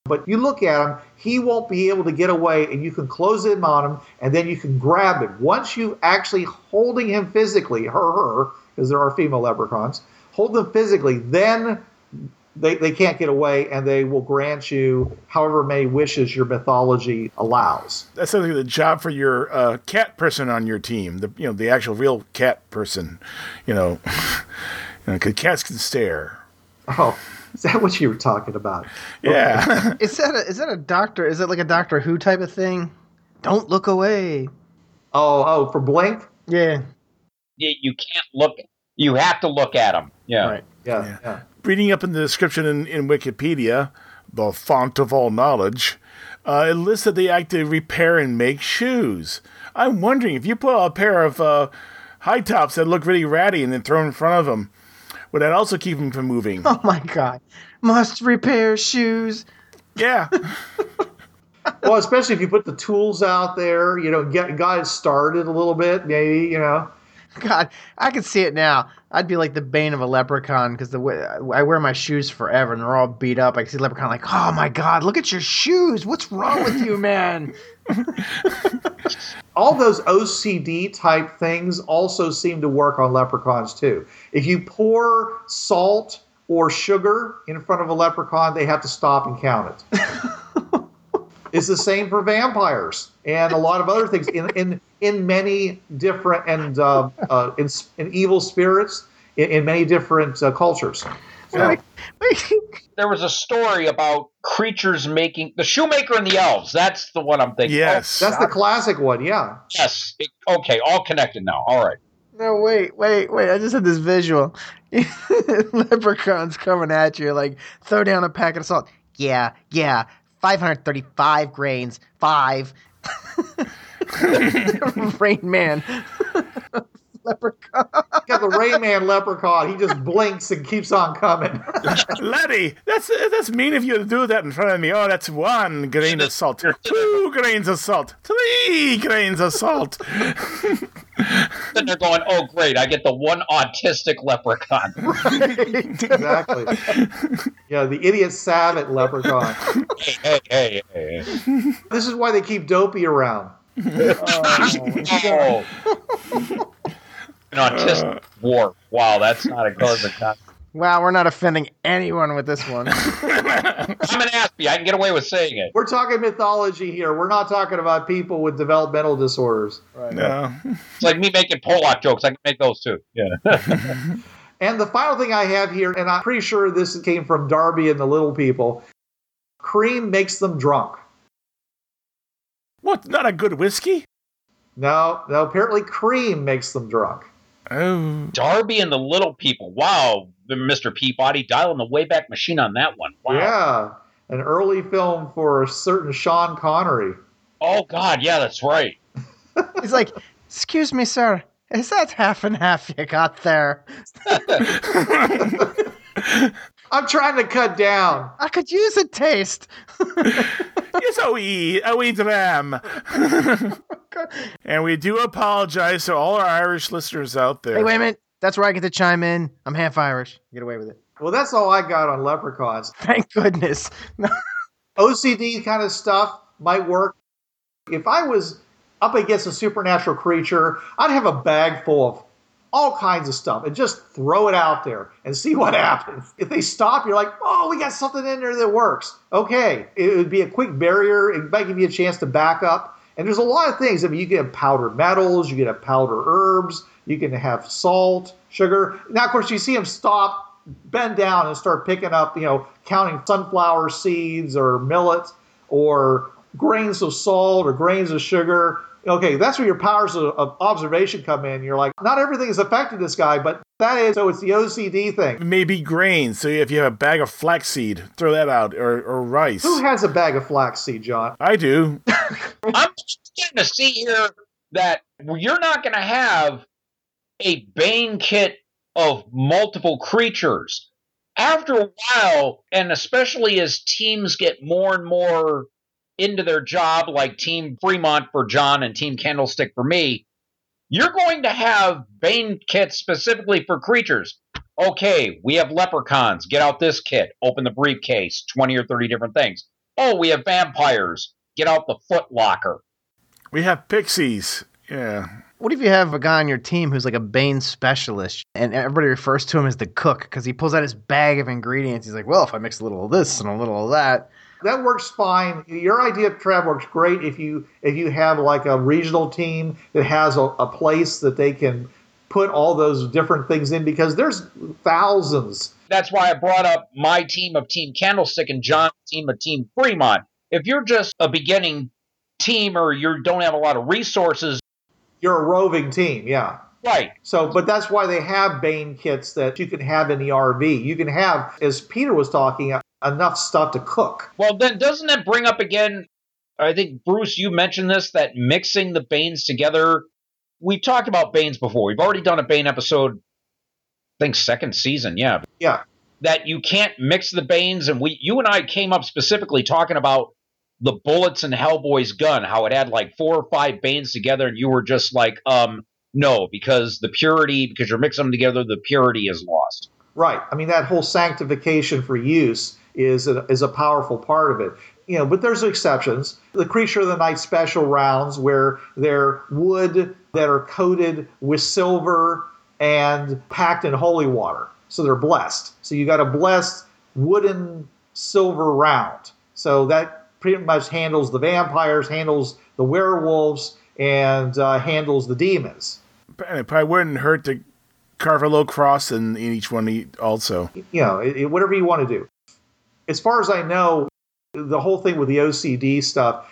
But you look at him, he won't be able to get away, and you can close in on him, and then you can grab him. Once you actually holding him physically, her, her, because there are female leprechauns, hold them physically, then they, they can't get away, and they will grant you however many wishes your mythology allows. that sounds like the job for your uh, cat person on your team. The you know the actual real cat person. You know, you know, cats can stare. Oh, is that what you were talking about? Yeah. Is that a, is that a doctor? Is it like a Doctor Who type of thing? Don't look away. Oh, oh, for Blink? Yeah. You, you can't look. You have to look at them. Yeah. Right. Yeah, Yeah. yeah. Reading up in the description in, in Wikipedia, the font of all knowledge, uh, it lists that they actually repair and make shoes. I'm wondering if you put a pair of uh, high tops that look really ratty and then throw in front of them, would that also keep him from moving? Oh my God! Must repair shoes. yeah. Well, especially if you put the tools out there, you know, get got it started a little bit, maybe, you know. God, I can see it now. I'd be like the bane of a leprechaun because the way I wear my shoes forever and they're all beat up. I can see the leprechaun like, oh my God, look at your shoes. What's wrong with you, man? all those OCD type things also seem to work on leprechauns too. If you pour salt or sugar in front of a leprechaun, they have to stop and count it. it's the same for vampires and a lot of other things in in, in many different and uh, uh, in, in evil spirits in, in many different uh, cultures. So, There was a story about creatures making the shoemaker and the elves. That's the one I'm thinking. Yes. Oh, that's the classic one, yeah. Oh, yes. It- okay. All connected now. All right. no, wait, wait, wait. I just had this visual. Leprechauns coming at you like, throw down a packet of salt. Yeah, yeah. 535 grains. Five. Rain Man. Leprechaun. Got the Rain Man leprechaun. He just blinks and keeps on coming. Letty, that's that's mean of you to do that in front of me. Oh, that's one grain of salt, two grains of salt, three grains of salt. Then they're going, oh, great. I get the one autistic leprechaun. exactly. Yeah, the idiot savant leprechaun. hey, hey, hey, hey. This is why they keep Dopey around. Oh. An autistic dwarf. Uh. Wow, that's not a good concept. Wow, we're not offending anyone with this one. I'm an Aspie. I can get away with saying it. We're talking mythology here. We're not talking about people with developmental disorders. No. It's like me making Pollock jokes. I can make those too. Yeah. And the final thing I have here, and I'm pretty sure this came from Darby and the Little People cream makes them drunk. What? Not a good whiskey? No, no, apparently cream makes them drunk. Oh. Darby and the Little People. Wow, Mr. Peabody dialing the Wayback Machine on that one. Wow. Yeah, an early film for a certain Sean Connery. Oh God, yeah, that's right. He's like, "Excuse me, sir. Is that half and half you got there? I'm trying to cut down. I could use a taste." yes, oh, we, oh, wee dram. and we do apologize to all our Irish listeners out there. Hey, wait a minute. That's where I get to chime in. I'm half Irish. Get away with it. Well, that's all I got on leprechauns. Thank goodness. OCD kind of stuff might work. If I was up against a supernatural creature, I'd have a bag full of all kinds of stuff and just throw it out there and see what happens. If they stop, you're like, oh, we got something in there that works. Okay, it would be a quick barrier. It might give you a chance to back up. And there's a lot of things. I mean, you can have powdered metals, you can have powdered herbs, you can have salt, sugar. Now, of course, you see them stop, bend down, and start picking up, you know, counting sunflower seeds or millet or grains of salt or grains of sugar. Okay, that's where your powers of, of observation come in. You're like, not everything is affecting this guy, but that is, so it's the OCD thing. Maybe grains. So if you have a bag of flaxseed, throw that out, or, or rice. Who has a bag of flaxseed, John? I do. I'm just getting to see here that you're not going to have a Bane kit of multiple creatures. After a while, and especially as teams get more and more into their job, like Team Fremont for John and Team Candlestick for me, you're going to have Bane kits specifically for creatures. Okay, we have leprechauns. Get out this kit. Open the briefcase. 20 or 30 different things. Oh, we have vampires. Get out the foot locker. We have pixies. Yeah. What if you have a guy on your team who's like a Bane specialist and everybody refers to him as the cook because he pulls out his bag of ingredients? He's like, well, if I mix a little of this and a little of that. That works fine. Your idea of Trav works great if you if you have like a regional team that has a, a place that they can put all those different things in because there's thousands. That's why I brought up my team of Team Candlestick and John's team of Team Fremont. If you're just a beginning team or you don't have a lot of resources, You're a roving team, yeah. right? So, but that's why they have Bane kits that you can have in the RV. You can have, as Peter was talking, enough stuff to cook. Well, then doesn't that bring up again? I think Bruce, you mentioned this that mixing the Banes together. We've talked about Banes before. We've already done a Bane episode. I think second season, yeah. Yeah. That you can't mix the Banes, and we, you and I came up specifically talking about the bullets in Hellboy's gun, how it had like four or five Banes together, and you were just like, um, no, because the purity, because you're mixing them together, the purity is lost. Right. I mean, that whole sanctification for use is a, is a powerful part of it. You know, but there's exceptions. The Creature of the Night special rounds, where they're wood that are coated with silver and packed in holy water, so they're blessed. So you got a blessed wooden silver round. So that pretty much handles the vampires, handles the werewolves, and uh, handles the demons. And it probably wouldn't hurt to carve a little cross in, in each one also. you know, it, it- whatever you want to do. As far as I know, the whole thing with the OCD stuff,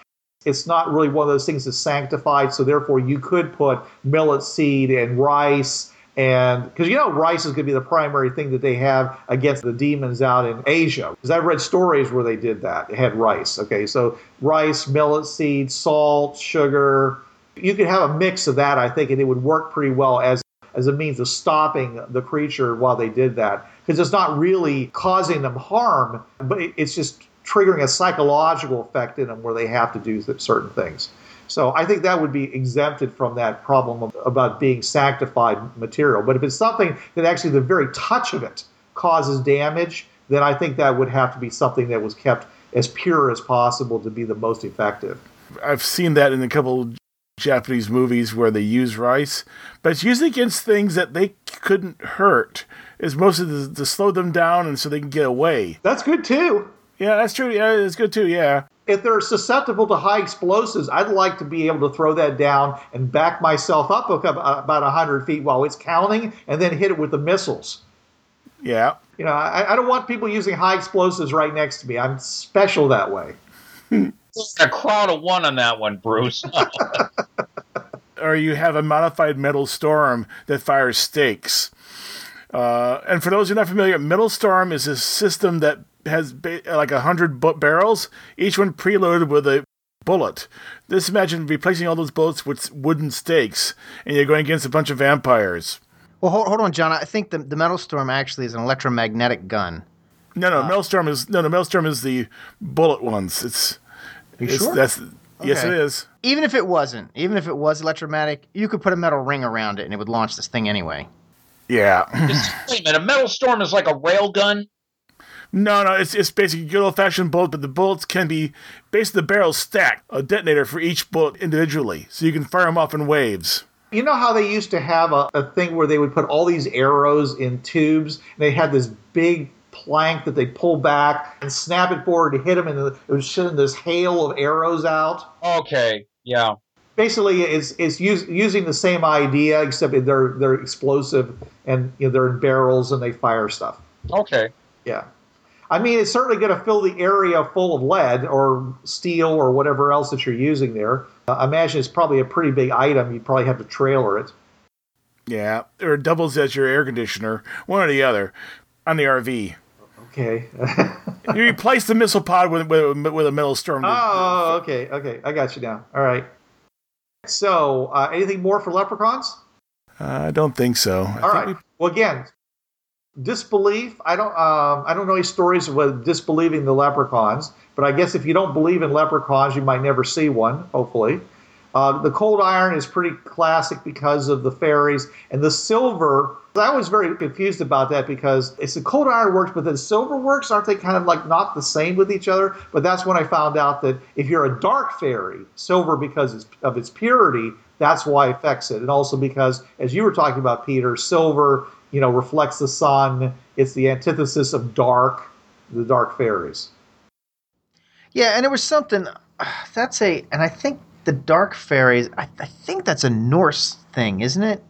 it's not really one of those things that's sanctified. So therefore, you could put millet seed and rice, and because you know rice is going to be the primary thing that they have against the demons out in Asia. Because I've read stories where they did that. They had rice. Okay, so rice, millet seed, salt, sugar. You could have a mix of that, I think, and it would work pretty well as as a means of stopping the creature while they did that because it's not really causing them harm but it's just triggering a psychological effect in them where they have to do certain things. So i think that would be exempted from that problem of, about being sanctified material. But if it's something that actually the very touch of it causes damage then i think that would have to be something that was kept as pure as possible to be the most effective. I've seen that in a couple Japanese movies where they use rice, but it's usually against things that they couldn't hurt. It's mostly to, to slow them down and so they can get away. That's good too. Yeah, that's true. Yeah, it's good too. Yeah. If they're susceptible to high explosives, I'd like to be able to throw that down and back myself up uh, about 100 feet while it's counting and then hit it with the missiles. Yeah. You know, I, I don't want people using high explosives right next to me. I'm special that way. a crowd of one on that one, Bruce. or you have a modified metal storm that fires stakes. Uh, and for those who are not familiar, metal storm is a system that has ba- like a hundred bu- barrels, each one preloaded with a bullet. Just imagine replacing all those bullets with wooden stakes, and you're going against a bunch of vampires. Well, hold, hold on, John. I think the the metal storm actually is an electromagnetic gun. No, no, uh, metal storm is no, no, metal storm is the bullet ones. It's, it's sure? that's yes, it is. Even if it wasn't, even if it was electromagnetic, you could put a metal ring around it and it would launch this thing anyway. Yeah. Wait a minute, a metal storm is like a rail gun. No, no, it's it's basically good old fashioned bullet, but the bullets can be basically the barrels stacked, a detonator for each bullet individually, so you can fire them off in waves. You know how they used to have a, a thing where they would put all these arrows in tubes, and they had this big plank that they pull back and snap it forward to hit them, and it was shooting this hail of arrows out. Okay, yeah. Basically, it's it's use, using the same idea, except they're they're explosive and you know, they're in barrels and they fire stuff. Okay. Yeah. I mean, it's certainly going to fill the area full of lead or steel or whatever else that you're using there. Uh, I imagine it's probably a pretty big item. You probably have to trailer it. Yeah, or it doubles as your air conditioner, one or the other, on the RV. Okay. you replace the missile pod with, with, with a metal storm. Oh, okay, okay. I got you now. All right. So, uh, anything more for leprechauns? Uh, I don't think so. All right. We... Well, again, disbelief. I don't. Um, I don't know any stories with disbelieving the leprechauns, but I guess if you don't believe in leprechauns, you might never see one. Hopefully, uh, the cold iron is pretty classic because of the fairies, and the silver. I was very confused about that because it's the cold iron works, but the silver works. Aren't they kind of like not the same with each other? But that's when I found out that if you're a dark fairy, silver because of its purity, that's why it affects it, and also because, as you were talking about, Peter, silver you know, reflects the sun. It's the antithesis of dark, the dark fairies. Yeah, and it was something uh, that's a, and I think the dark fairies. I, I, think that's a Norse thing, isn't it?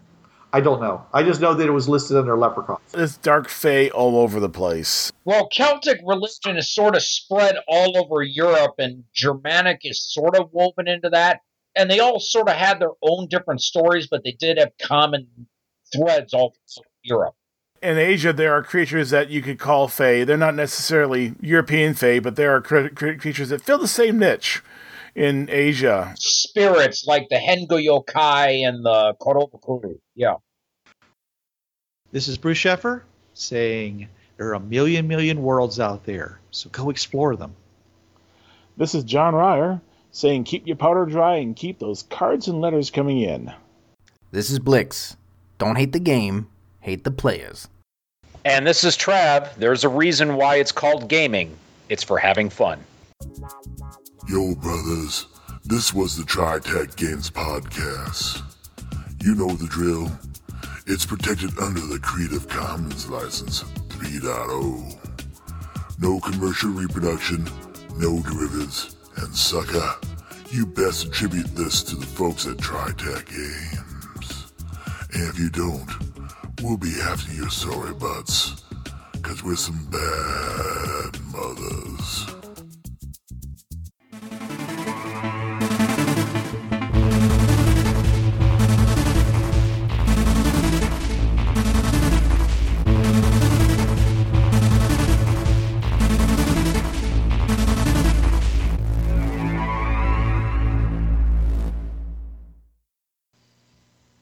I don't know. I just know that it was listed under leprechauns. It's dark fae all over the place. Well, Celtic religion is sort of spread all over Europe, and Germanic is sort of woven into that. And they all sort of had their own different stories, but they did have common threads all through Europe. In Asia, there are creatures that you could call Fae. They're not necessarily European Fae, but there are cre- cre- creatures that fill the same niche in Asia. Spirits like the Henge Yokai and the Koropokkuru. Yeah. This is Bruce Sheffer saying there are a million, million worlds out there, so go explore them. This is John Ryer saying keep your powder dry and keep those cards and letters coming in. This is Blix. Don't hate the game, hate the players. And this is Trav. There's a reason why it's called gaming. It's for having fun. Yo, brothers, this was the Tri Tac Games Podcast. You know the drill. It's protected under the Creative Commons License 3.0. No commercial reproduction, no derivatives, and sucker, you best attribute this to the folks at Tri Tac Games. And if you don't, We'll be after your sorry butts, cause we're some bad mothers.